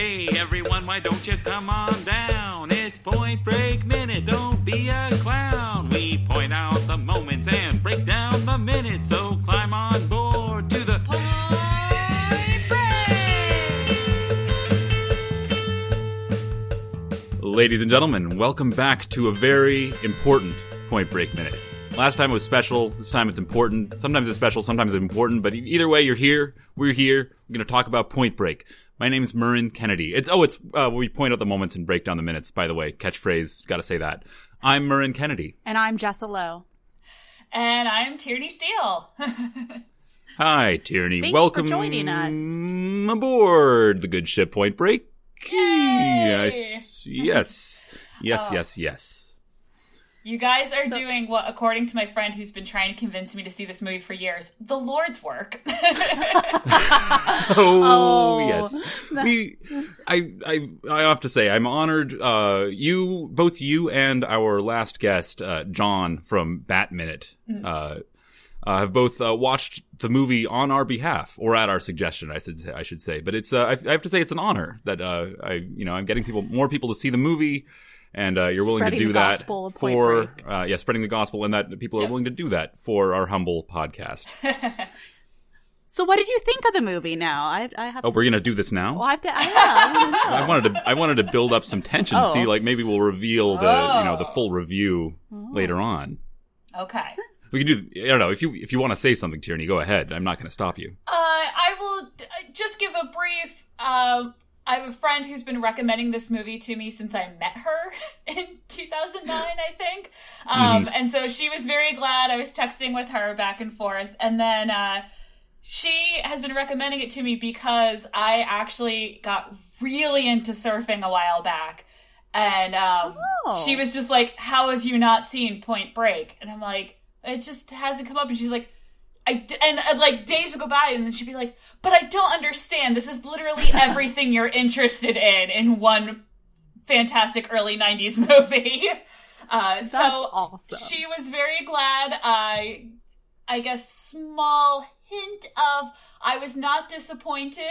Hey everyone, why don't you come on down? It's Point Break Minute, don't be a clown. We point out the moments and break down the minutes, so climb on board to the Point Break! Ladies and gentlemen, welcome back to a very important Point Break Minute. Last time it was special. This time it's important. Sometimes it's special, sometimes it's important. But either way, you're here. We're here. We're going to talk about Point Break. My name is Murrin Kennedy. It's oh, it's uh, we point out the moments and break down the minutes. By the way, catchphrase. Got to say that. I'm Murrin Kennedy, and I'm Jessa Lowe, and I'm Tierney Steele. Hi, Tierney. Thanks Welcome for joining us aboard the good ship Point Break. Yay! Yes, yes, yes, oh. yes, yes. You guys are so, doing what, according to my friend who's been trying to convince me to see this movie for years, the Lord's work. oh, oh, yes, we. I, I I have to say I'm honored. Uh, you, both you and our last guest, uh, John from Bat Minute, mm-hmm. uh, uh, have both uh, watched the movie on our behalf or at our suggestion. I should say, I should say, but it's uh, I, I, have to say it's an honor that uh, I you know I'm getting people more people to see the movie and uh, you're willing spreading to do that for uh, yeah, spreading the gospel, and that people are yep. willing to do that for our humble podcast. so, what did you think of the movie? Now, I, I have. Oh, we're gonna do this now. Well, I have to. I, I, I wanted to. I wanted to build up some tension. Oh. See, like maybe we'll reveal the oh. you know the full review oh. later on. Okay. We can do. I don't know if you if you want to say something, Tierney. Go ahead. I'm not going to stop you. Uh, I will just give a brief. I have a friend who's been recommending this movie to me since I met her in 2009, I think. Um, mm-hmm. And so she was very glad. I was texting with her back and forth. And then uh, she has been recommending it to me because I actually got really into surfing a while back. And um, oh. she was just like, How have you not seen Point Break? And I'm like, It just hasn't come up. And she's like, I and uh, like days would go by and then she'd be like, "But I don't understand. This is literally everything you're interested in in one fantastic early '90s movie." Uh, That's so awesome. She was very glad. I, I guess, small hint of I was not disappointed.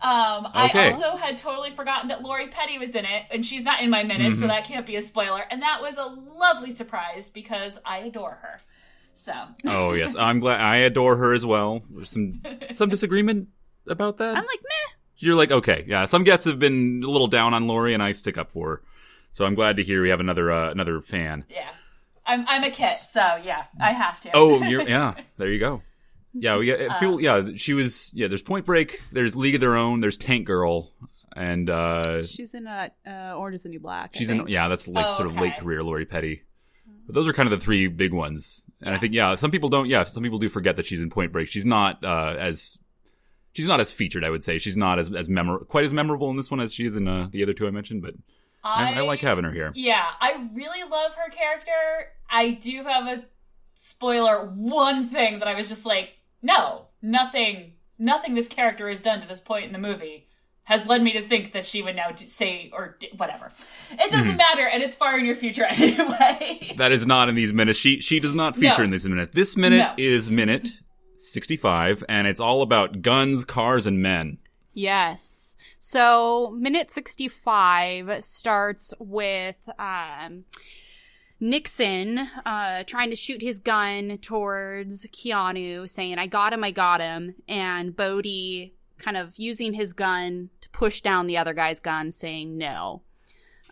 Um, okay. I also had totally forgotten that Lori Petty was in it, and she's not in my minutes, mm-hmm. so that can't be a spoiler. And that was a lovely surprise because I adore her. So. oh yes, I'm glad. I adore her as well. There's some some disagreement about that. I'm like meh. You're like okay, yeah. Some guests have been a little down on Lori, and I stick up for her. So I'm glad to hear we have another uh, another fan. Yeah, I'm I'm a kit, so yeah, I have to. oh, you're yeah. There you go. Yeah, we uh, people. Yeah, she was. Yeah, there's Point Break. There's League of Their Own. There's Tank Girl, and uh she's in a uh, Orange Is the New Black. she's in. Yeah, that's like oh, sort of late career Lori Petty. But those are kind of the three big ones. And yeah. I think yeah, some people don't. Yeah, some people do forget that she's in Point Break. She's not uh, as she's not as featured. I would say she's not as as memor- quite as memorable in this one as she is in uh, the other two I mentioned. But I, I, I, like having her here. Yeah, I really love her character. I do have a spoiler. One thing that I was just like, no, nothing, nothing this character has done to this point in the movie has led me to think that she would now say or whatever. It doesn't mm-hmm. matter, and it's far in your future anyway. that is not in these minutes. She she does not feature no. in these minutes. This minute no. is minute sixty five, and it's all about guns, cars, and men. Yes. So minute sixty five starts with. Um, Nixon uh, trying to shoot his gun towards Keanu, saying, I got him, I got him. And Bodhi kind of using his gun to push down the other guy's gun, saying no,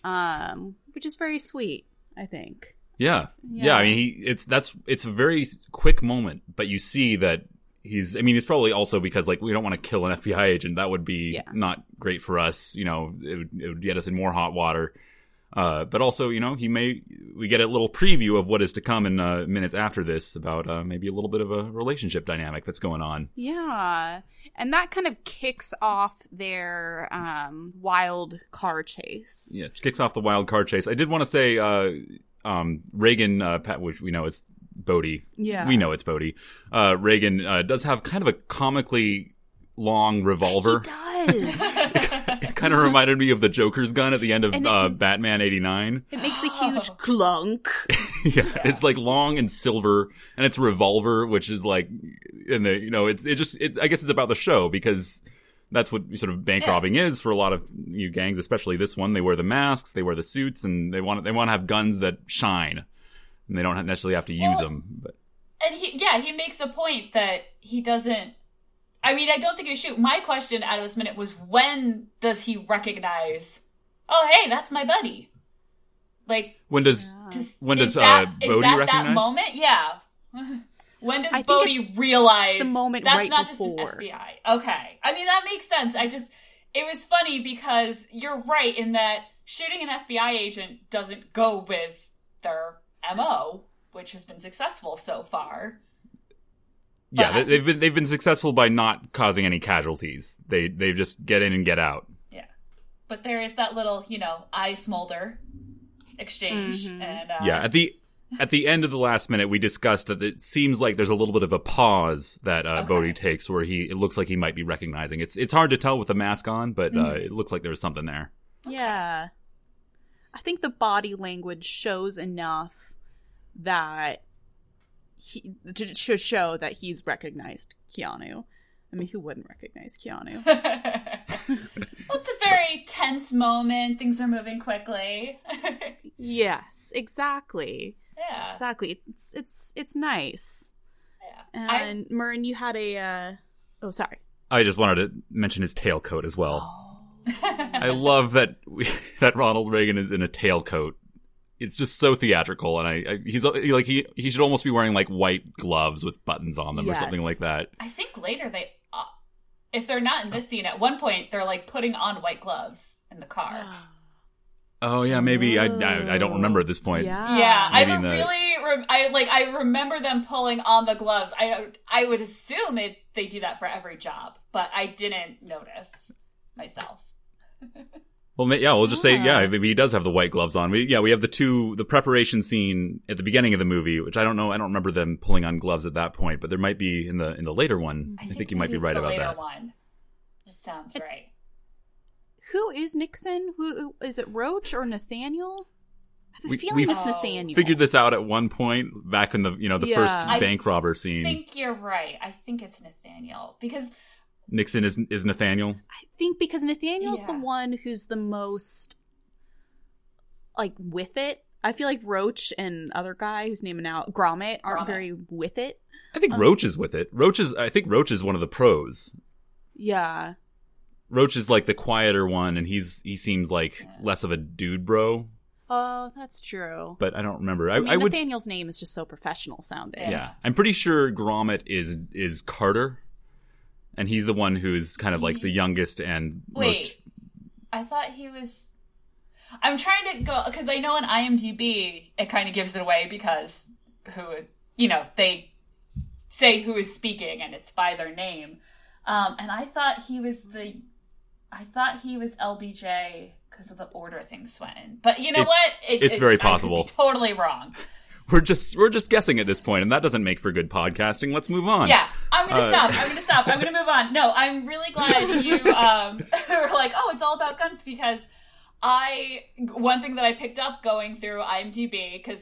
um, which is very sweet. I think. Yeah. yeah, yeah. I mean, he it's that's it's a very quick moment, but you see that he's. I mean, it's probably also because like we don't want to kill an FBI agent. That would be yeah. not great for us. You know, it would, it would get us in more hot water. Uh, but also, you know, he may we get a little preview of what is to come in uh, minutes after this about uh, maybe a little bit of a relationship dynamic that's going on. Yeah, and that kind of kicks off their um, wild car chase. Yeah, kicks off the wild car chase. I did want to say, uh, um, Reagan, uh, which we know is Bodhi. Yeah, we know it's Bodhi. Uh, Reagan does have kind of a comically long revolver. He does. it kind of reminded me of the Joker's gun at the end of it, uh, Batman '89. It makes a huge clunk. yeah, yeah, it's like long and silver, and it's a revolver, which is like, in the you know, it's it just it, I guess it's about the show because that's what sort of bank robbing is for a lot of you gangs, especially this one. They wear the masks, they wear the suits, and they want they want to have guns that shine, and they don't necessarily have to use Well, them. But And he, yeah, he makes a point that he doesn't. I mean, I don't think he shoot. My question out of this minute was when does he recognize? Oh, hey, that's my buddy. Like, when does does, When is does, uh, that, is Bodhi that recognize? that moment? Yeah. when does I Bodhi realize the moment that's right not before. just an FBI? Okay, I mean that makes sense. I just it was funny because you're right in that shooting an FBI agent doesn't go with their mo, which has been successful so far. Yeah, they, I- they've been they've been successful by not causing any casualties. They they just get in and get out. Yeah, but there is that little you know eye smolder exchange, Mhm. and uh, yeah, at the at the end of the last minute, we discussed that it seems like there's a little bit of a pause that uh, Okay. Bodhi takes, where he it looks like he might be recognizing. It's it's hard to tell with the mask on, but uh, Mhm. it looked like there was something there. Yeah. I think the body language shows enough that he to, to show that he's recognized Keanu. I mean, who wouldn't recognize Keanu? well, it's a very tense moment. Things are moving quickly. yes, exactly. yeah. Exactly. It's it's it's nice. yeah. I- And Murren, you had a uh oh sorry. I just wanted to mention his tailcoat as well. Oh. I love that we, that Ronald Reagan is in a tailcoat. It's just so theatrical, and I, I he's he, like he he should almost be wearing like white gloves with buttons on them or something like that. I think later they, uh, if they're not in this scene, at one point they're like putting on white gloves in the car. Oh yeah, maybe I I, I don't remember at this point. Yeah. yeah, I maybe have in the- really, rem- I like, I remember them pulling on the gloves. I, I would assume it they do that for every job, but I didn't notice myself. Well, ma- yeah, we'll just say Yeah. yeah. Maybe he does have the white gloves on. We, yeah, we have the two the preparation scene at the beginning of the movie, which I don't know. I don't remember them pulling on gloves at that point, but there might be in the in the later one. I, think, you might maybe be it's right the about later that. One. That sounds It- right. Who is Nixon? Who who- is it? Roach or Nathaniel? I have a We- feeling we've it's Oh. Nathaniel. Figured this out at one point back in the you know the Yeah. first I bank robber scene. I think you're right. I think it's Nathaniel because Nixon is is Nathaniel. I think because Nathaniel's the one who's the most like with it. I feel like Roach and other guy whose name now Grommet aren't Grommet. very with it. I think Um, Roach is with it. Roach is. I think Roach is one of the pros. Yeah. Roach is like the quieter one, and he's he seems like less of a dude bro. Oh, that's true. But I don't remember. I, I, mean, I would. Nathaniel's name is just so professional sounding. Yeah. yeah, I'm pretty sure Grommet is is Carter, and he's the one who's kind of like the youngest and Wait, most. I thought he was. I'm trying to go because I know on IMDb it kind of gives it away because who you know they say who is speaking and it's by their name, um, and I thought he was the, I thought he was LBJ because of the order things went in. But you know It- what? It- it's it- very I could be possible. totally wrong. We're just we're just guessing at this point, and that doesn't make for good podcasting. Let's move on. Yeah, I'm gonna Uh, stop. I'm gonna stop. I'm gonna move on. No, I'm really glad you um, were like, oh, it's all about guns because I one thing that I picked up going through IMDb because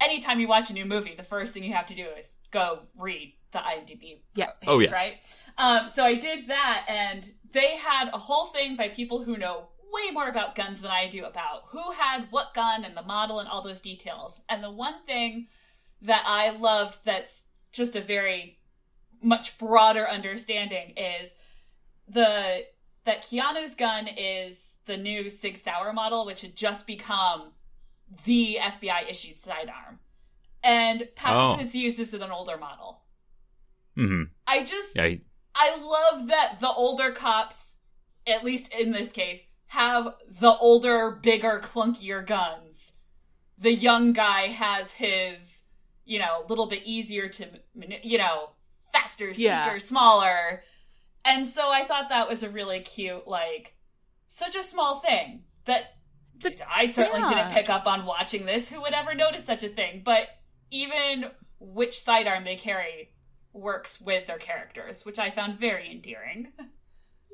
anytime you watch a new movie, the first thing you have to do is go read the IMDb. Yes. page, Oh, yes. right. Um, so I did that, and they had a whole thing by people who know way more about guns than I do about who had what gun and the model and all those details. And the one thing that I loved that's just a very much broader understanding is the that Keanu's gun is the new Sig Sauer model, which had just become the FBI issued sidearm. And Pappas Oh. has used this as an older model. hmm I just Yeah. he- I love that the older cops, at least in this case, have the older, bigger, clunkier guns. The young guy has his, you know, a little bit easier to, you know, faster, sleeker, Yeah. smaller. And so I thought that was a really cute, like, such a small thing that a- I certainly yeah. didn't pick up on watching this. Who would ever notice such a thing? But even which sidearm they carry works with their characters, which I found very endearing.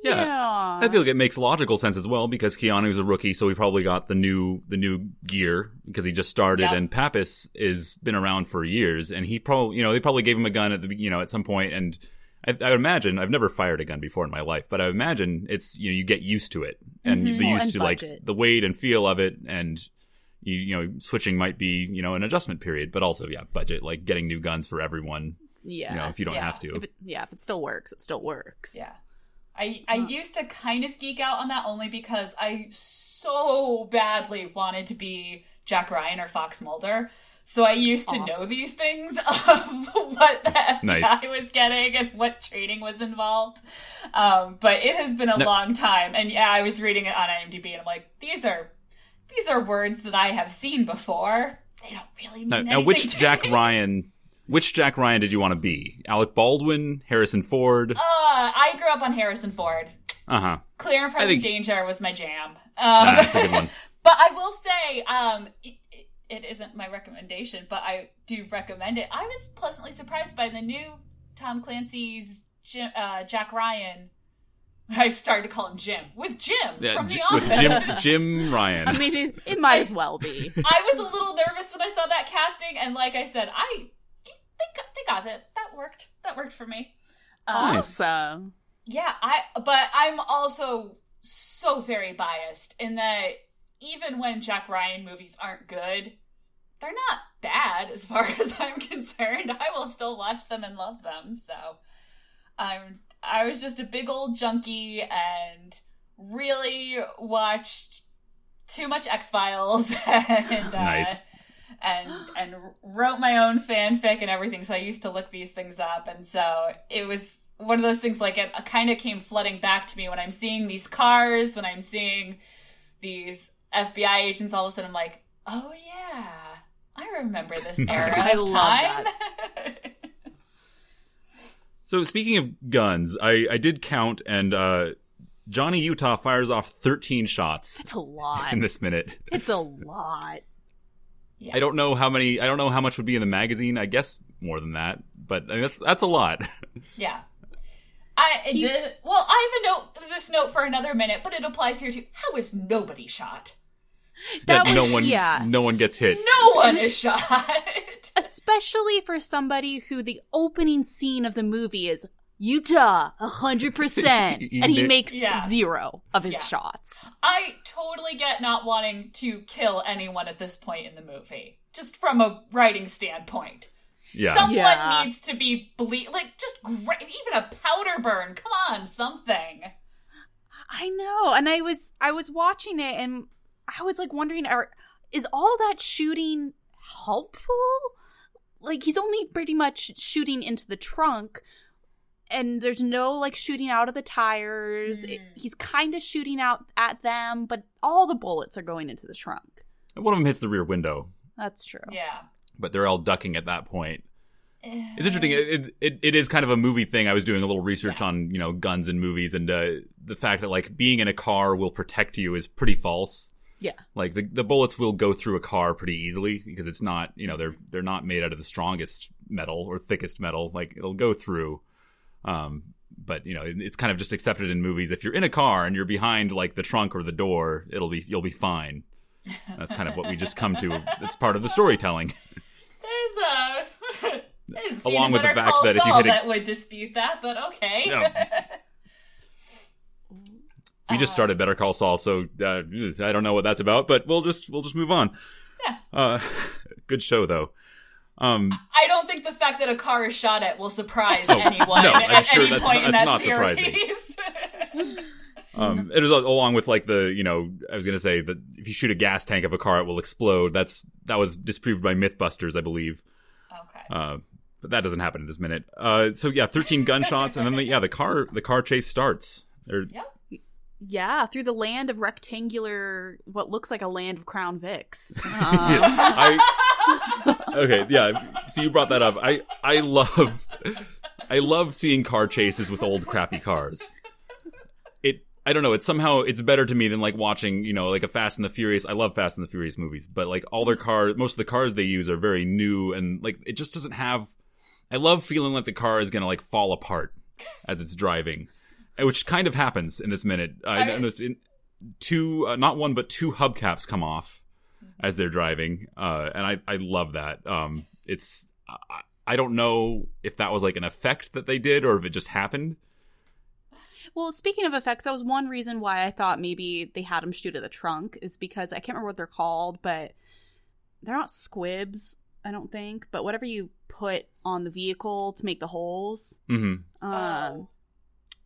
Yeah. I feel like it makes logical sense as well because Keanu's a rookie, so he probably got the new the new gear because he just started, Yep. and Pappas is been around for years, and he probably you know they probably gave him a gun at the you know at some point, and I, I imagine I've never fired a gun before in my life, but I imagine it's you know you get used to it and Mhm. the Oh, used and to like the weight and feel of it, and you you know switching might be you know an adjustment period, but also yeah budget like getting new guns for everyone. Yeah. You know if you don't Yeah. have to. If it, yeah, if it still works, it still works. Yeah. I I used to kind of geek out on that only because I so badly wanted to be Jack Ryan or Fox Mulder. So I used to Awesome. know these things of what the FBI Nice. was getting and what training was involved. Um, but it has been a No- long time, and yeah, I was reading it on IMDb, and I'm like, these are these are words that I have seen before. They don't really mean Now, anything. now which to Jack me. Ryan? Which Jack Ryan did you want to be? Alec Baldwin, Harrison Ford? Uh, I grew up on Harrison Ford. Uh huh. Clear and Present think- Danger was my jam. Um, Ah, that's a good one. But I will say, um, it, it, it isn't my recommendation, but I do recommend it. I was pleasantly surprised by the new Tom Clancy's Jim, uh, Jack Ryan. I started to call him Jim with Jim Yeah, from The J- Office. with Jim Jim Ryan. I mean, it, it might as well be. I was a little nervous when I saw that casting, and like I said, I they got, they got it. That worked. That worked for me. Um, Awesome. Yeah, I but I'm also so very biased in that even when Jack Ryan movies aren't good, they're not bad as far as I'm concerned. I will still watch them and love them. So I'm I was just a big old junkie and really watched too much X Files and uh, Nice. And and wrote my own fanfic and everything. So I used to look these things up, and so it was one of those things. Like it kind of came flooding back to me when I'm seeing these cars, when I'm seeing these FBI agents. All of a sudden, I'm like, oh yeah, I remember this era I of love time. So speaking of guns, I, I did count, and uh, Johnny Utah fires off 13 shots That's a lot. in this minute. It's a lot. Yeah. I don't know how many. I don't know how much would be in the magazine. I guess more than that, but I mean, that's that's a lot. Yeah. I He- did. Well, I have a note. This note for another minute, but it applies here too. How is nobody shot? That that no one, yeah. no one gets hit. No one is shot. Especially for somebody who the opening scene of the movie is Utah, 100%. and he makes Yeah. zero of his Yeah. shots. I totally get not wanting to kill anyone at this point in the movie, just from a writing standpoint. Yeah, Someone Yeah. needs to be ble- like just gra- even a powder burn. Come on, something. I know. And I was I was watching it and I was like wondering are is all that shooting helpful? Like he's only pretty much shooting into the trunk and there's no like shooting out of the tires. It- Mm. he's kind of shooting out at them, but all the bullets are going into the trunk. one of them hits the rear window, That's true. Yeah. but they're all ducking at that point. Eh. It's interesting. It, it it is kind of a movie thing. I was doing a little research Yeah. on you know guns and movies, and uh, the fact that like being in a car will protect you is pretty false. Yeah. Like the the bullets will go through a car pretty easily because it's not you know they're they're not made out of the strongest metal or thickest metal. Like it'll go through. Um, but you know it- it's kind of just accepted in movies. If you're in a car and you're behind like the trunk or the door, it'll be you'll be fine. That's kind of what we just come to. It's part of the storytelling. There's a there's Along with the fact that if you hit a- that would dispute that, but okay. Yeah. We just Uh, started Better Call Saul, so uh, I don't know what that's about, but we'll just we'll just move on. Yeah. Uh, good show though. Um, I don't think the fact that a car is shot at will surprise Oh, anyone no, I'm at sure any that's point not- in that not surprising. series. um, it is along with like the you know I was gonna say that if you shoot a gas tank of a car, it will explode. That's that was disproved by MythBusters, I believe. okay. Uh, but that doesn't happen in this minute. Uh, so yeah, 13 gunshots, and then the, yeah, the car the car chase starts. There, Yep. Yeah, through the land of rectangular, what looks like a land of Crown Vics. Um, I okay, yeah. So you brought that up. I I love I love seeing car chases with old crappy cars. It I don't know. It's somehow it's better to me than like watching you know like a Fast and the Furious. I love Fast and the Furious movies, but like all their cars, most of the cars they use are very new and like it just doesn't have. I love feeling like the car is gonna like fall apart as it's driving, which kind of happens in this minute. I I- noticed in two, uh, not one but two hubcaps come off as they're driving, uh, and I I love that. Um, it's I, I don't know if that was like an effect that they did or if it just happened. Well, speaking of effects, that was one reason why I thought maybe they had him shoot at the trunk, is because I can't remember what they're called, but they're not squibs, I don't think, but whatever you put on the vehicle to make the holes hmm um, Oh.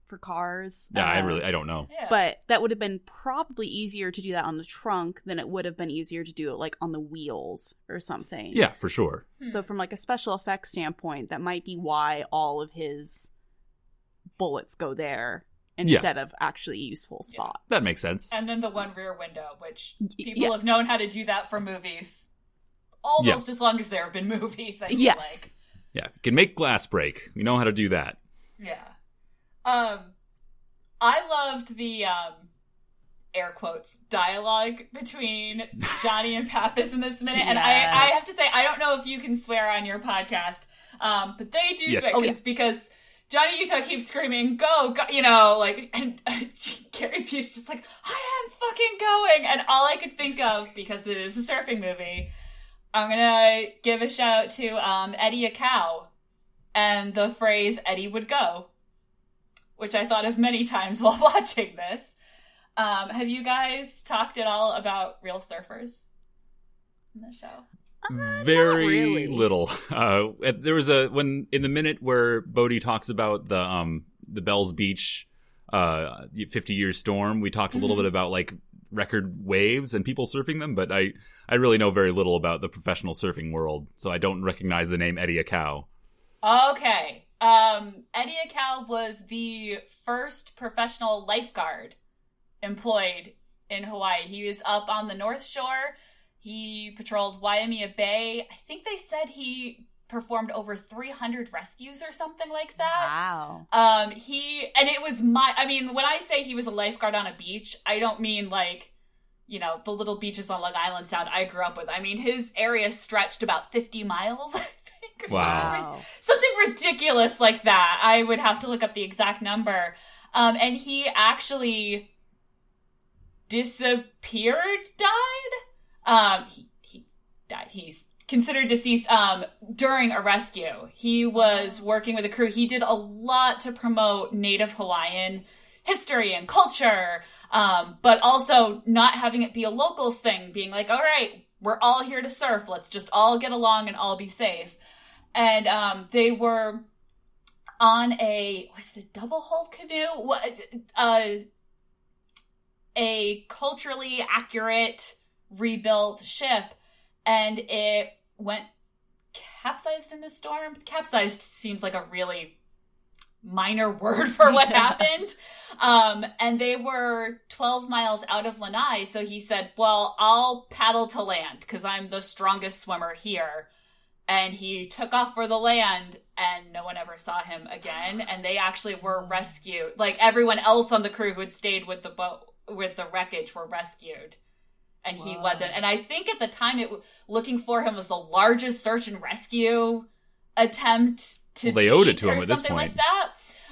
For cars. Yeah, I um, really I don't know. Yeah. But that would have been probably easier to do that on the trunk than it would have been easier to do it like on the wheels or something. Yeah, for sure. So from like a special effects standpoint, that might be why all of his bullets go there instead of actually useful Yeah. spots. That makes sense. and then the one rear window, which people yes. have known how to do that for movies almost as long as there have been movies. I feel Yes. like. Yeah, can make glass break. We know how to do that. Yeah. Um I loved the um air quotes dialogue between Johnny and Pappas in this minute. And I, I have to say, I don't know if you can swear on your podcast, um, but they do Yes. swear Oh, 'cause- yes. because Johnny Utah keeps screaming, go, go, you know, like, and Gary Busey just like, I am fucking going. And all I could think of, because it is a surfing movie, I'm gonna give a shout out to um, Eddie Aikau and the phrase Eddie would go, which I thought of many times while watching this. Um, have you guys talked at all about real surfers in the show? Uh, Very really. little. Uh, there was a when in the minute where Bodhi talks about the um the Bells Beach uh 50 year storm, we talked a little Mhm. bit about like record waves and people surfing them, but I I really know very little about the professional surfing world, so I don't recognize the name Eddie Aikau. Okay. Um, Eddie Aikau was the first professional lifeguard employed in Hawaii. He was up on the North Shore. He patrolled Waimea Bay. I think they said he performed over 300 rescues or something like that. Wow. Um, he and it was my. I mean, when I say he was a lifeguard on a beach, I don't mean like, you know, the little beaches on Long Island Sound I grew up with. I mean, his area stretched about fifty miles. I think. Or Wow. Something, Wow. something ridiculous like that. I would have to look up the exact number. Um, and he actually disappeared, died. Um, he he died. He's considered deceased um, during a rescue. He was working with a crew. He did a lot to promote Native Hawaiian history and culture, um, but also not having it be a locals thing, being like, all right, we're all here to surf. Let's just all get along and all be safe. And um, they were on a was a double hull canoe? What uh, a culturally accurate rebuilt ship, and it went capsized in the storm. Capsized seems like a really minor word for what happened. Um, and they were 12 miles out of Lanai. So he said, Well, I'll paddle to land because I'm the strongest swimmer here. And he took off for the land, and no one ever saw him again. And they actually were rescued. Like everyone else on the crew who had stayed with the boat, with the wreckage, were rescued. And he wasn't. And I think at the time, it looking for him was the largest search and rescue attempt to Well, they owed it to him or at this something like that.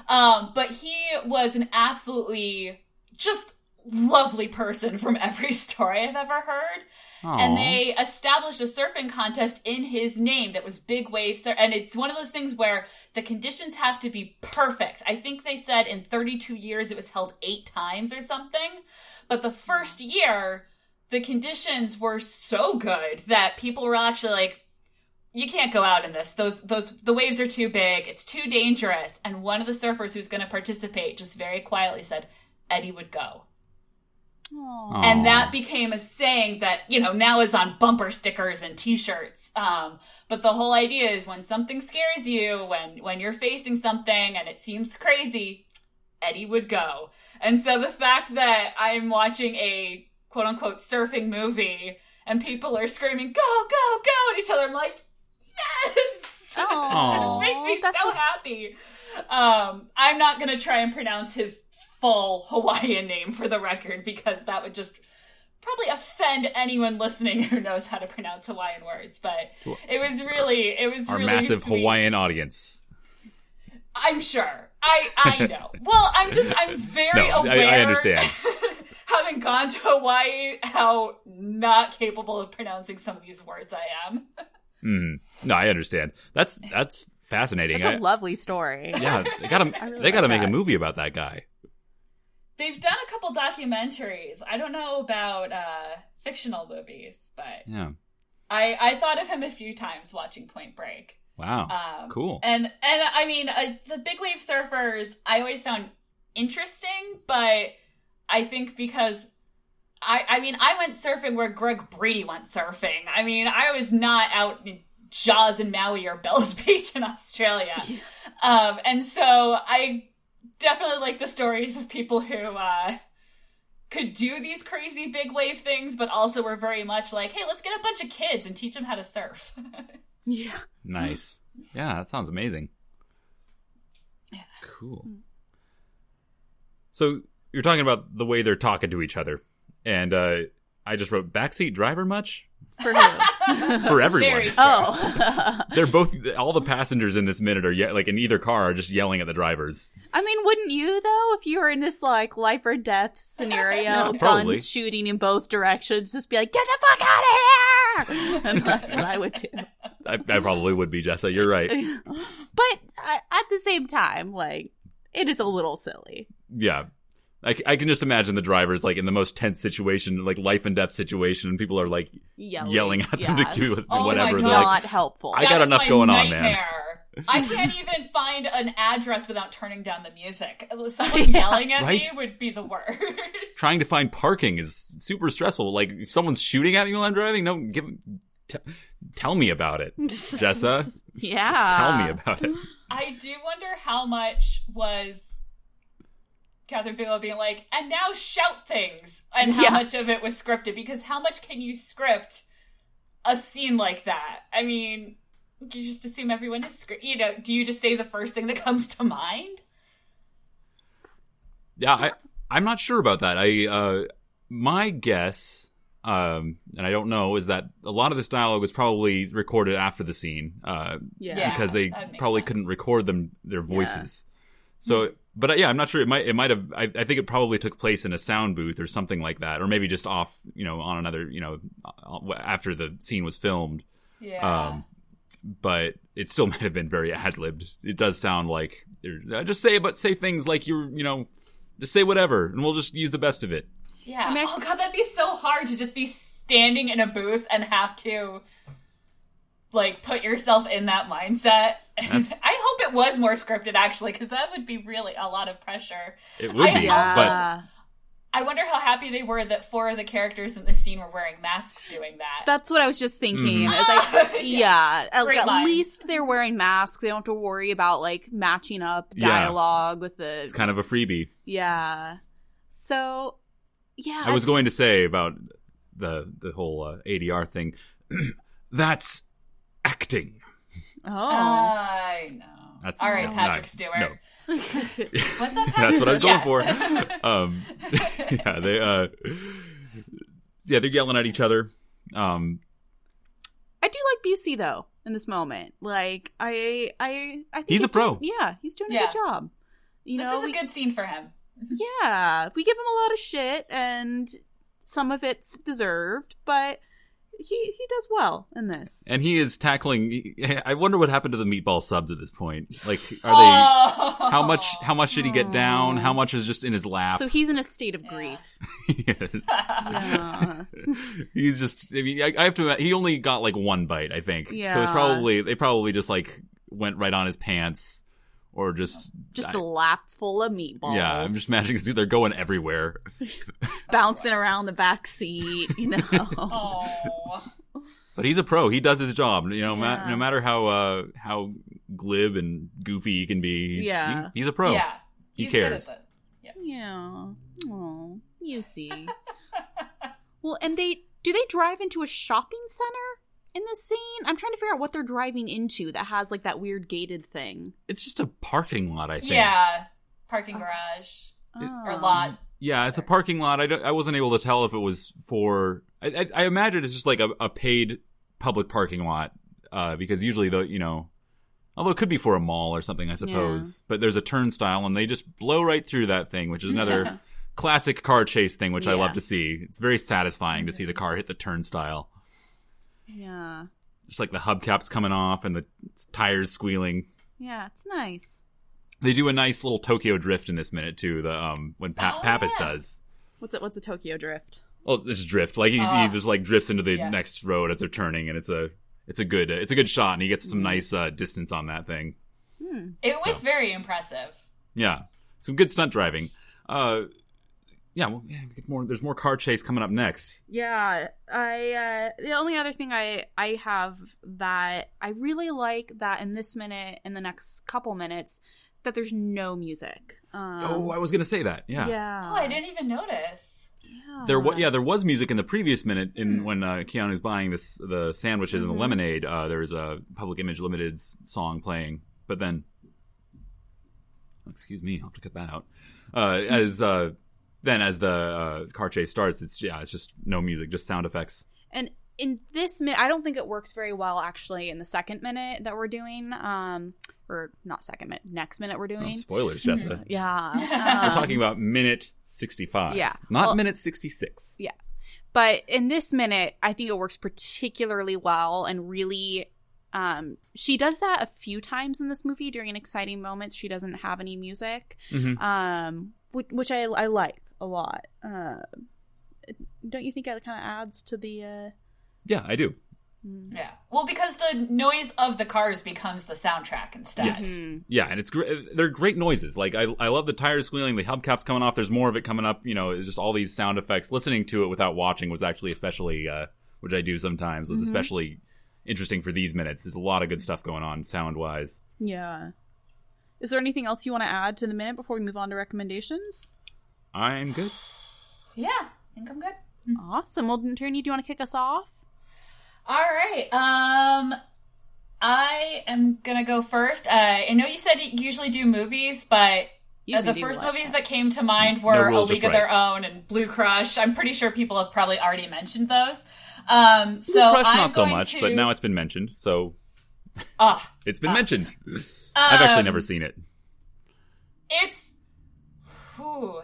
Um, but he was an absolutely just lovely person from every story I've ever heard. And they established a surfing contest in his name that was Big Wave Surf. And it's one of those things where the conditions have to be perfect. I think they said in 32 years it was held eight times or something. But the first year, the conditions were so good that people were actually like, you can't go out in this. Those those the waves are too big. It's too dangerous. And one of the surfers who's going to participate just very quietly said Eddie would go. Aw. And that became a saying that, you know, now is on bumper stickers and t-shirts. Um, but the whole idea is when something scares you, when when you're facing something and it seems crazy, Eddie would go. And so the fact that I'm watching a quote unquote surfing movie and people are screaming, go, go, go at each other, I'm like, yes! Aw, this makes me so a- happy. Um, I'm not gonna try and pronounce his full Hawaiian name for the record because that would just probably offend anyone listening who knows how to pronounce Hawaiian words. But it was really, it was Our really massive sweet. Hawaiian audience. I'm sure. I I know. Well, I'm just I'm very No, I- I aware. understand. having gone to Hawaii, how not capable of pronouncing some of these words I am. Mm. No, I understand. That's that's fascinating. That's a I- lovely story. yeah, they gotta really they gotta make a movie about that guy. They've done a couple documentaries. I don't know about uh, fictional movies, but Yeah. I I thought of him a few times watching Point Break. Wow. Um, cool. And and I mean uh, the big wave surfers I always found interesting, but I think because I I mean I went surfing where Greg Brady went surfing. I mean I was not out in Jaws and Maui or Bells Beach in Australia, um, and so I definitely like the stories of people who. Uh, could do these crazy big wave things, but also were very much like, hey, let's get a bunch of kids and teach them how to surf. Yeah. Nice. Yeah, that sounds amazing. Yeah. Cool. So you're talking about the way they're talking to each other, and uh, I just wrote backseat driver much For who? for everyone. Very oh. They're both all the passengers in this minute are ye- like in either car are just yelling at the drivers. I mean, wouldn't you though, if you were in this like life or death scenario, Yeah, probably. guns shooting in both directions, just be like, "Get the fuck out of here!" And that's what I would do. I, I probably would be Jessa. You're right. But uh, at the same time, like, it is a little silly. Yeah. I, c- I can just imagine the drivers like in the most tense situation, like life and death situation, and people are like Yelling, yelling at them yeah. to do Oh my whatever. God. They're like, Not helpful. I got enough my going on, man. I can't even find an address without turning down the music. Someone Yeah. yelling at Right? me would be the worst. trying to find parking is super stressful. Like if someone's shooting at me while I'm driving, no, give t- tell me about it. Jessa, yeah. Just tell me about it. I do wonder how much was Kathryn Bigelow being like, and now shout things, and how Yeah. much of it was scripted. Because how much can you script a scene like that? I mean, you just assume everyone is script. You know, do you just say the first thing that comes to mind? Yeah, I, I'm not sure about that. I uh, my guess, um, and I don't know, is that a lot of this dialogue was probably recorded after the scene, uh, Yeah. Yeah. because they probably sense. couldn't record them their voices. So, but uh, yeah, I'm not sure. It might it might have. I, I think it probably took place in a sound booth or something like that, or maybe just off, you know, on another, you know, uh, after the scene was filmed. Yeah. Um, but it still might have been very ad libbed. It does sound like uh, just say, but say things like you're, you know, just say whatever, and we'll just use the best of it. Yeah. I mean, I oh god, that'd be so hard to just be standing in a booth and have to like put yourself in that mindset. I hope it was more scripted actually, because that would be really a lot of pressure. It would I be, also- but Yeah. I wonder how happy they were that four of the characters in the scene were wearing masks doing that. That's what I was just thinking. Mhm. Is like, Yeah. yeah, at, at line. least they're wearing masks. They don't have to worry about like matching up Yeah. dialogue with the it's kind of a freebie. yeah. So yeah, I was going to say about the the whole uh, ADR thing. That's acting. oh, I know. That's All right, no, Patrick not- Stewart. no. Was that Patrick? That's what I was going Yes. for. Um, yeah, they uh, yeah, they're yelling at each other. Um, I do like Busey though in this moment. Like I, I, I think He's a pro. doing- yeah, he's doing a good job. You this know, is a we- good scene for him. yeah, we give him a lot of shit, and some of it's deserved, but he he does well in this. and he is tackling. I wonder what happened to the meatball subs at this point. Like, are Oh. they? How much? How much did he get down? How oh. much is just in his lap? So he's in a state of grief. Yes. Yeah. He's just. I mean, I, I have to. He only got like one bite, I think. Yeah. So it's probably they probably just like went right on his pants, or just Just I- a lap full of meatballs. yeah. I'm just imagining they're going everywhere. bouncing around the back seat. You know. Oh. But he's a pro. He does his job. You know, ma- no matter how uh, how glib and goofy he can be. He's, Yeah. he- he's a pro. Yeah. He He's good at cares. it. Yeah. Oh, you see. well, and they do they drive into a shopping center in this scene? I'm trying to figure out what they're driving into that has like that weird gated thing. It's just a parking lot. I think. Yeah. Parking Okay. garage Oh. or lot. Yeah, it's a parking lot. I, don't- I wasn't able to tell if it was for. I, I, I imagine it's just like a, a paid public parking lot uh, because usually the you know, although it could be for a mall or something, I suppose. But there's a turnstile and they just blow right through that thing, which is another classic car chase thing, which I love to see. It's very satisfying to see the car hit the turnstile. Yeah. just like the hubcaps coming off and the tires squealing. Yeah, it's nice. They do a nice little Tokyo drift in this minute too. The um when pa- Oh, Pappas yeah. does. What's it? What's a Tokyo drift? Oh, it's drift. Like he, he Ah. just like drifts into the Yeah. next road as they're turning, and it's a it's a good it's a good shot, and he gets Mm-hmm. some nice uh, distance on that thing. Hmm. It was So. very impressive. Yeah, some good stunt driving. Uh, yeah, well, yeah, we get more. There's more car chase coming up next. Yeah, I uh the only other thing I I have that I really like that in this minute in the next couple minutes that there's no music. Um, oh, I was gonna say that. Yeah, yeah. Oh, I didn't even notice. Yeah. There was yeah, there was music in the previous minute in Hmm. when uh, Keanu's buying this the sandwiches and Mhm. the lemonade. Uh, there was a Public Image Limited song playing, but then, excuse me, I'll have to cut that out. Uh, as uh, then as the uh, car chase starts, it's yeah, it's just no music, just sound effects. And in this minute, I don't think it works very well actually in the second minute that we're doing. Um, or not second minute, next minute we're Oh, doing. spoilers, Jessica. Yeah. We're um, talking about minute sixty-five. Yeah. not Well- minute sixty-six. Yeah, But in this minute, I think it works particularly well and really. Um, she does that a few times in this movie during exciting moments. She doesn't have any music, Mhm. um, which, which I, I like a lot. Uh, don't you think it kind of adds to the? Uh, Yeah, I do. mm. Yeah. Well, because the noise of the cars becomes the soundtrack instead. Yes. Mhm. Yeah, and it's great. They're great noises. Like I, I love the tires squealing, the hubcaps coming off. There's more of it coming up. You know, it's just all these sound effects. Listening to it without watching was actually especially, uh, which I do sometimes, was Mhm. especially interesting for these minutes. There's a lot of good stuff going on sound wise. Yeah. Is there anything else you want to add to the minute before we move on to recommendations? I'm good. Yeah, I think I'm good. Awesome. Well, Tierney, do you want to kick us off? All right. Um, I am gonna go first. Uh, I know you said you usually do movies, but uh, the first what- movies that came to mind No were A League Just of Their Own and Blue Crush. I'm pretty sure people have probably already mentioned those. Um, so Blue Crush, I'm not so much, to... but now it's been mentioned. So Ah, it's been Ah. mentioned. I've actually um, never seen it. It's. Whew,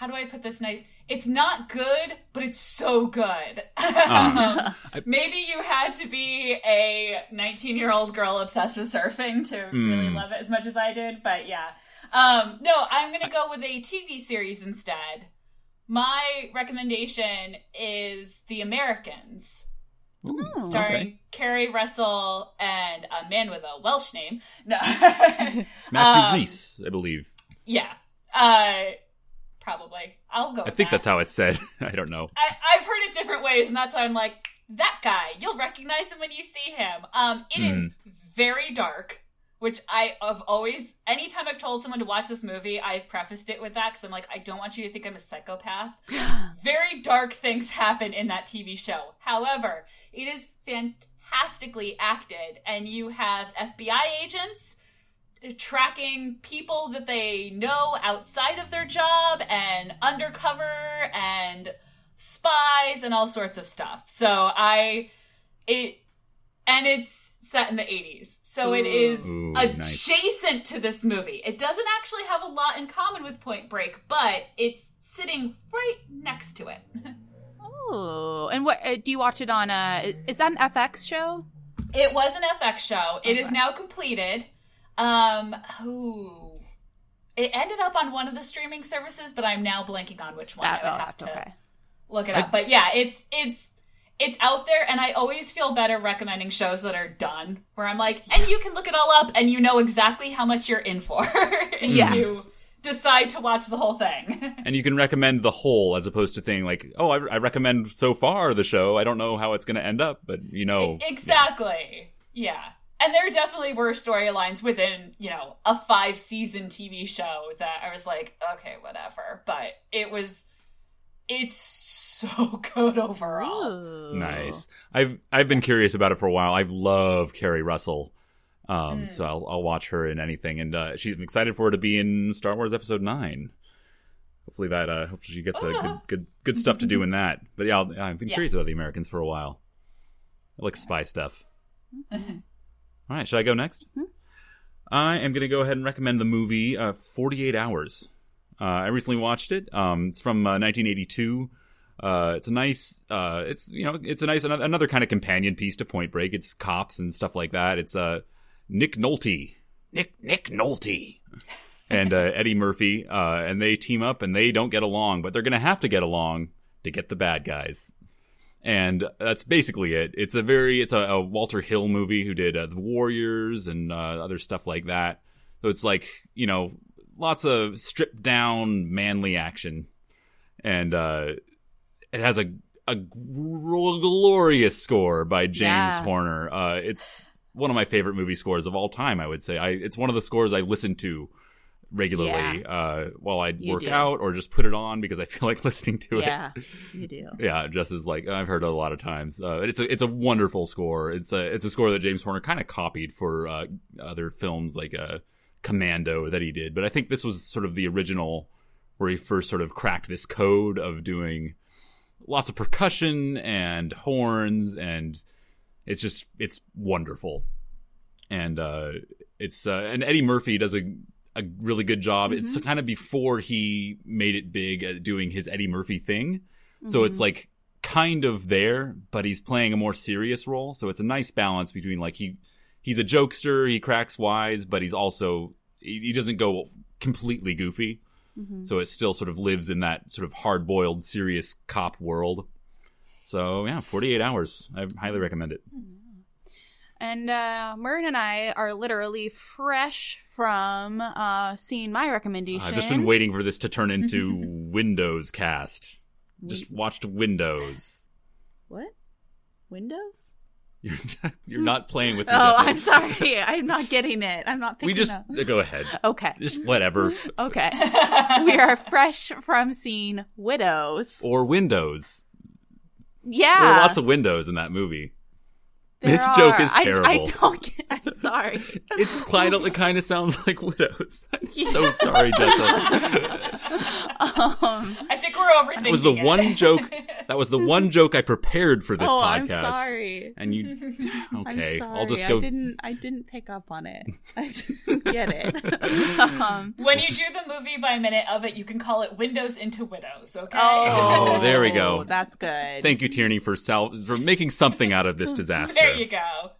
how do I put this nice? It's not good, but it's so good. Ah. I- Maybe you had to be a 19 year old girl obsessed with surfing to really Mm. love it as much as I did, but yeah. Um, no, I'm gonna go with a TV series instead. My recommendation is The Americans, Ooh, starring okay. Keri Russell and a man with a Welsh name. No, Matthew Um, Rhys, I believe. yeah, uh, probably. I'll go. I with think that. that's how it's said. I don't know. I, I've heard it different ways, and that's why I'm like, that guy, you'll recognize him when you see him. Um, it is very dark, which I have always, anytime I've told someone to watch this movie, I've prefaced it with that because I'm like, I don't want you to think I'm a psychopath. very dark things happen in that TV show. However, it is fantastically acted, and you have FBI agents tracking people that they know outside of their job and undercover and spies and all sorts of stuff. So I it and it's set in the 80s. So it is Ooh, nice. adjacent to this movie. It doesn't actually have a lot in common with Point Break, but it's sitting right next to it. Oh, and what uh, do you watch it on? Uh, is, is that an FX show? It was an FX show. It is Okay. now completed. Um, ooh. It ended up on one of the streaming services, but I'm now blanking on which one. That, I oh, would have to okay. look it I- up. But yeah, it's it's it's out there, and I always feel better recommending shows that are done, where I'm like, and you can look it all up, and you know exactly how much you're in for. if Yes. you decide to watch the whole thing. And you can recommend the whole as opposed to thing like, oh, I, I recommend so far the show. I don't know how it's going to end up, but you know. exactly. Yeah. And there definitely were storylines within, you know, a five season TV show that I was like, okay, whatever. But it was, it's so good overall. Ooh. Nice. I've I've been curious about it for a while. I love Keri Russell, um, Mm. so I'll I'll watch her in anything, and uh, she's excited for her to be in Star Wars Episode Nine. Hopefully that uh, hopefully she gets a good Oh. good good stuff to do in that. But yeah, I'll, I've been Yes. curious about the Americans for a while. I like spy stuff. All right, should I go next? Mhm. I am going to go ahead and recommend the movie uh, 48 Hours. Uh, I recently watched it. Um, it's from uh, 1982. Uh, it's a nice, uh, it's you know, it's a nice another, another kind of companion piece to Point Break. It's cops and stuff like that. It's uh, Nick Nolte, Nick Nick Nolte, and uh, Eddie Murphy, uh, and they team up and they don't get along, but they're gonna have to get along to get the bad guys. And that's basically it. It's a very, it's a, a Walter Hill movie who did uh, The Warriors and uh, other stuff like that. So it's like, you know, lots of stripped down manly action. And uh, it has a, a glorious score by James Yeah. Horner. Uh, it's one of my favorite movie scores of all time, I would say. I, it's one of the scores I listen to regularly uh, while I You work do. out or just put it on because I feel like listening to it. Yeah, you do. Yeah, just as like I've heard it a lot of times. Uh, it's a it's a wonderful score. It's a it's a score that James Horner kind of copied for uh, other films like uh, Commando that he did, but I think this was sort of the original where he first sort of cracked this code of doing lots of percussion and horns, and it's just it's wonderful. And uh, it's uh, and Eddie Murphy does a a really good job. It's mm-hmm. kind of before he made it big at doing his Eddie Murphy thing. So it's mm-hmm. like kind of there, but he's playing a more serious role. So it's a nice balance between like he he's a jokester, he cracks wise, but he's also he, he doesn't go completely goofy. Mm-hmm. So it still sort of lives in that sort of hard boiled, serious cop world. So yeah, forty eight hours. I highly recommend it. And uh, Mern and I are literally fresh from uh, seeing my recommendation. I've just been waiting for this to turn into Windows Cast. Just watched Windows. What? Windows? You're you're not playing with me. Oh, I'm sorry. I'm not getting it. I'm not picking We just up. go ahead. Okay. Just whatever. Okay. we are fresh from seeing Widows. Or Windows. Yeah. There are lots of windows in that movie. There this joke is terrible. I, don't get I'm sorry. It's kind of, it kind of sounds like widows. I'm so sorry, Jessica. um, I think we're overthinking. That was the it. one joke. That was the one joke I prepared for this oh, podcast. I'm sorry. And you, okay, I'm I'll just sorry. go. I didn't. I didn't pick up on it. I didn't get it. um, When you do the movie by minute of it, you can call it Windows into Widows. Okay. oh, Oh, there we go. That's good. Thank you, Tierney, for sal- for making something out of this disaster. There you go.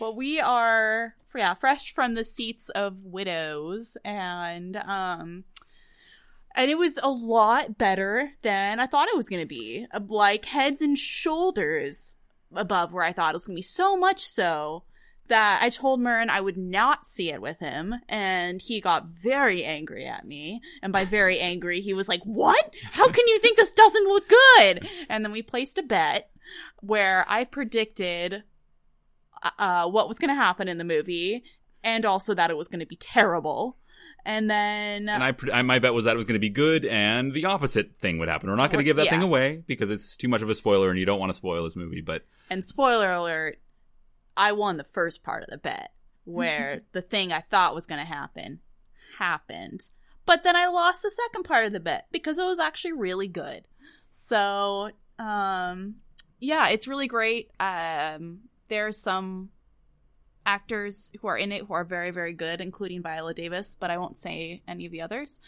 Well, we are yeah fresh from the seats of widows, and um, and it was a lot better than I thought it was going to be. Like heads and shoulders above where I thought it was going to be. So much so that I told Mern I would not see it with him, and he got very angry at me. And by very angry, he was like, "What? How can you think this doesn't look good?" And then we placed a bet where I predicted uh, what was going to happen in the movie, and also that it was going to be terrible. And then And I, pre- I, my bet was that it was going to be good, and the opposite thing would happen. We're not going to give that Yeah. thing away because it's too much of a spoiler, and you don't want to spoil this movie. But And spoiler alert, I won the first part of the bet where the thing I thought was going to happen happened. But then I lost the second part of the bet because it was actually really good. So, um yeah, it's really great. Um there's some actors who are in it who are very very good including Viola Davis, but I won't say any of the others.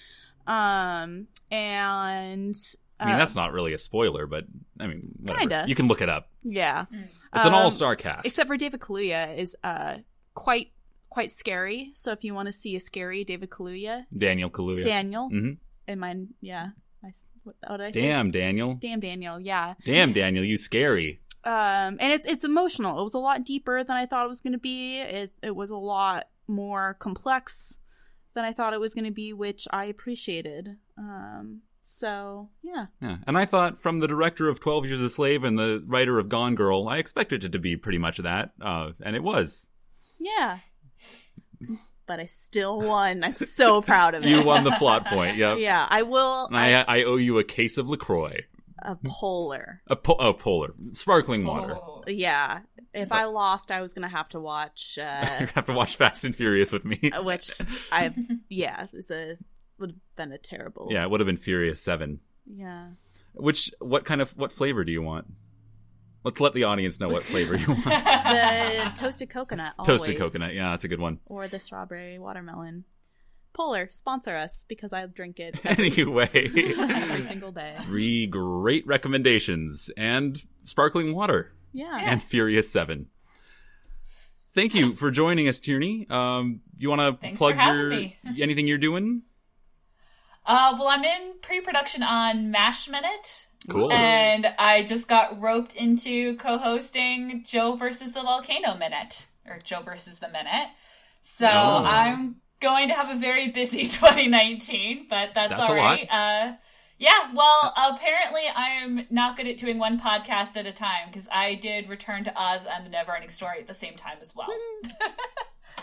Um and I mean, that's not really a spoiler, but I mean, whatever. Kinda. You can look it up. yeah. It's an Um, all-star cast. Except for David Kaluuya is uh quite quite scary. So if you want to see a scary David Kaluuya, Daniel Kaluuya. Daniel, hmm in mine, yeah. I, s- what, what did I say? Damn, Daniel. Damn Daniel, yeah. Damn, Daniel, you scary. Um, and it's it's emotional. It was a lot deeper than I thought it was going to be. It it was a lot more complex than I thought it was going to be, which I appreciated. Um, so yeah, Yeah. And I thought from the director of 12 Years a Slave and the writer of Gone Girl, I expected it to be pretty much that. Uh, and it was. yeah. But I still won. I'm so proud of it. You won the plot point. Yep. Yeah, I will. And I, I owe you a case of LaCroix. a polar. A po- oh, polar. Sparkling water. Oh. Yeah. If I lost, I was gonna have to watch, you uh, have to watch Fast and Furious with me. which I, yeah, it's a would have been a terrible. yeah, it would have been Furious 7. Yeah. Which, what kind of, what flavor do you want? Let's let the audience know what flavor you want. The toasted coconut. Always. Toasted coconut. Yeah, that's a good one. Or the strawberry watermelon. Polar, sponsor us because I drink it Anyway, every single day. three great recommendations and sparkling water Yeah. and Furious 7. Thank you for joining us, Tierney. Um, you want to plug your me. anything you're doing? Uh, well, I'm in pre-production on Mash Minute, Cool. and I just got roped into co-hosting Joe versus the Volcano Minute, or Joe versus the Minute. So Oh. I'm going to have a very busy 2019, but that's, That's all lot. Uh, yeah, well, apparently I'm not good at doing one podcast at a time because I did Return to Oz and The Neverending Story at the same time as well.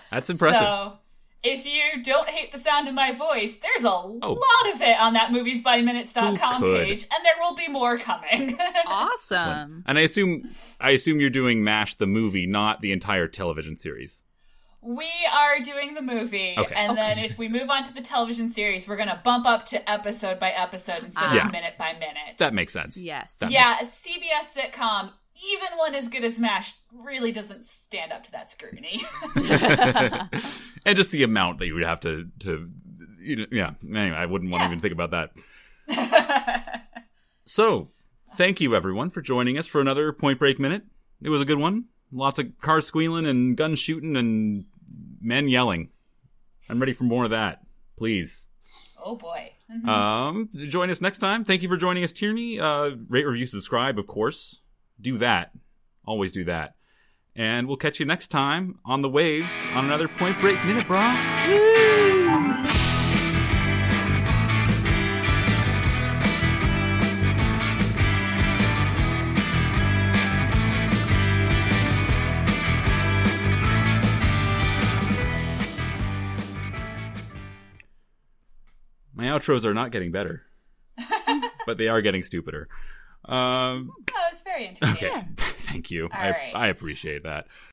That's impressive. So if you don't hate the sound of my voice, there's a Oh. lot of it on that moviesbyminutes.com Who could? page, and there will be more coming. Awesome. and I assume I assume you're doing MASH the movie, not the entire television series. we are doing the movie, Okay. and then if we move on to the television series, we're gonna bump up to episode by episode instead Ah. Yeah. of minute by minute. That makes sense. Yes. That yeah, a CBS sitcom, even one as good as MASH, really doesn't stand up to that scrutiny. and just the amount that you would have to to you know, yeah. Anyway, I wouldn't want to even think about that. So, thank you everyone for joining us for another Point Break minute. It was a good one. Lots of cars squealing and guns shooting and men yelling. I'm ready for more of that. Please. oh boy. Um, join us next time. Thank you for joining us, Tierney. Uh, rate, review, subscribe, of course. Do that. Always do that. And we'll catch you next time on the waves on another Point Break minute, brah. Woo! My outros are not getting better, but they are getting stupider. Um, That was very interesting. okay, thank you. I, right. I appreciate that.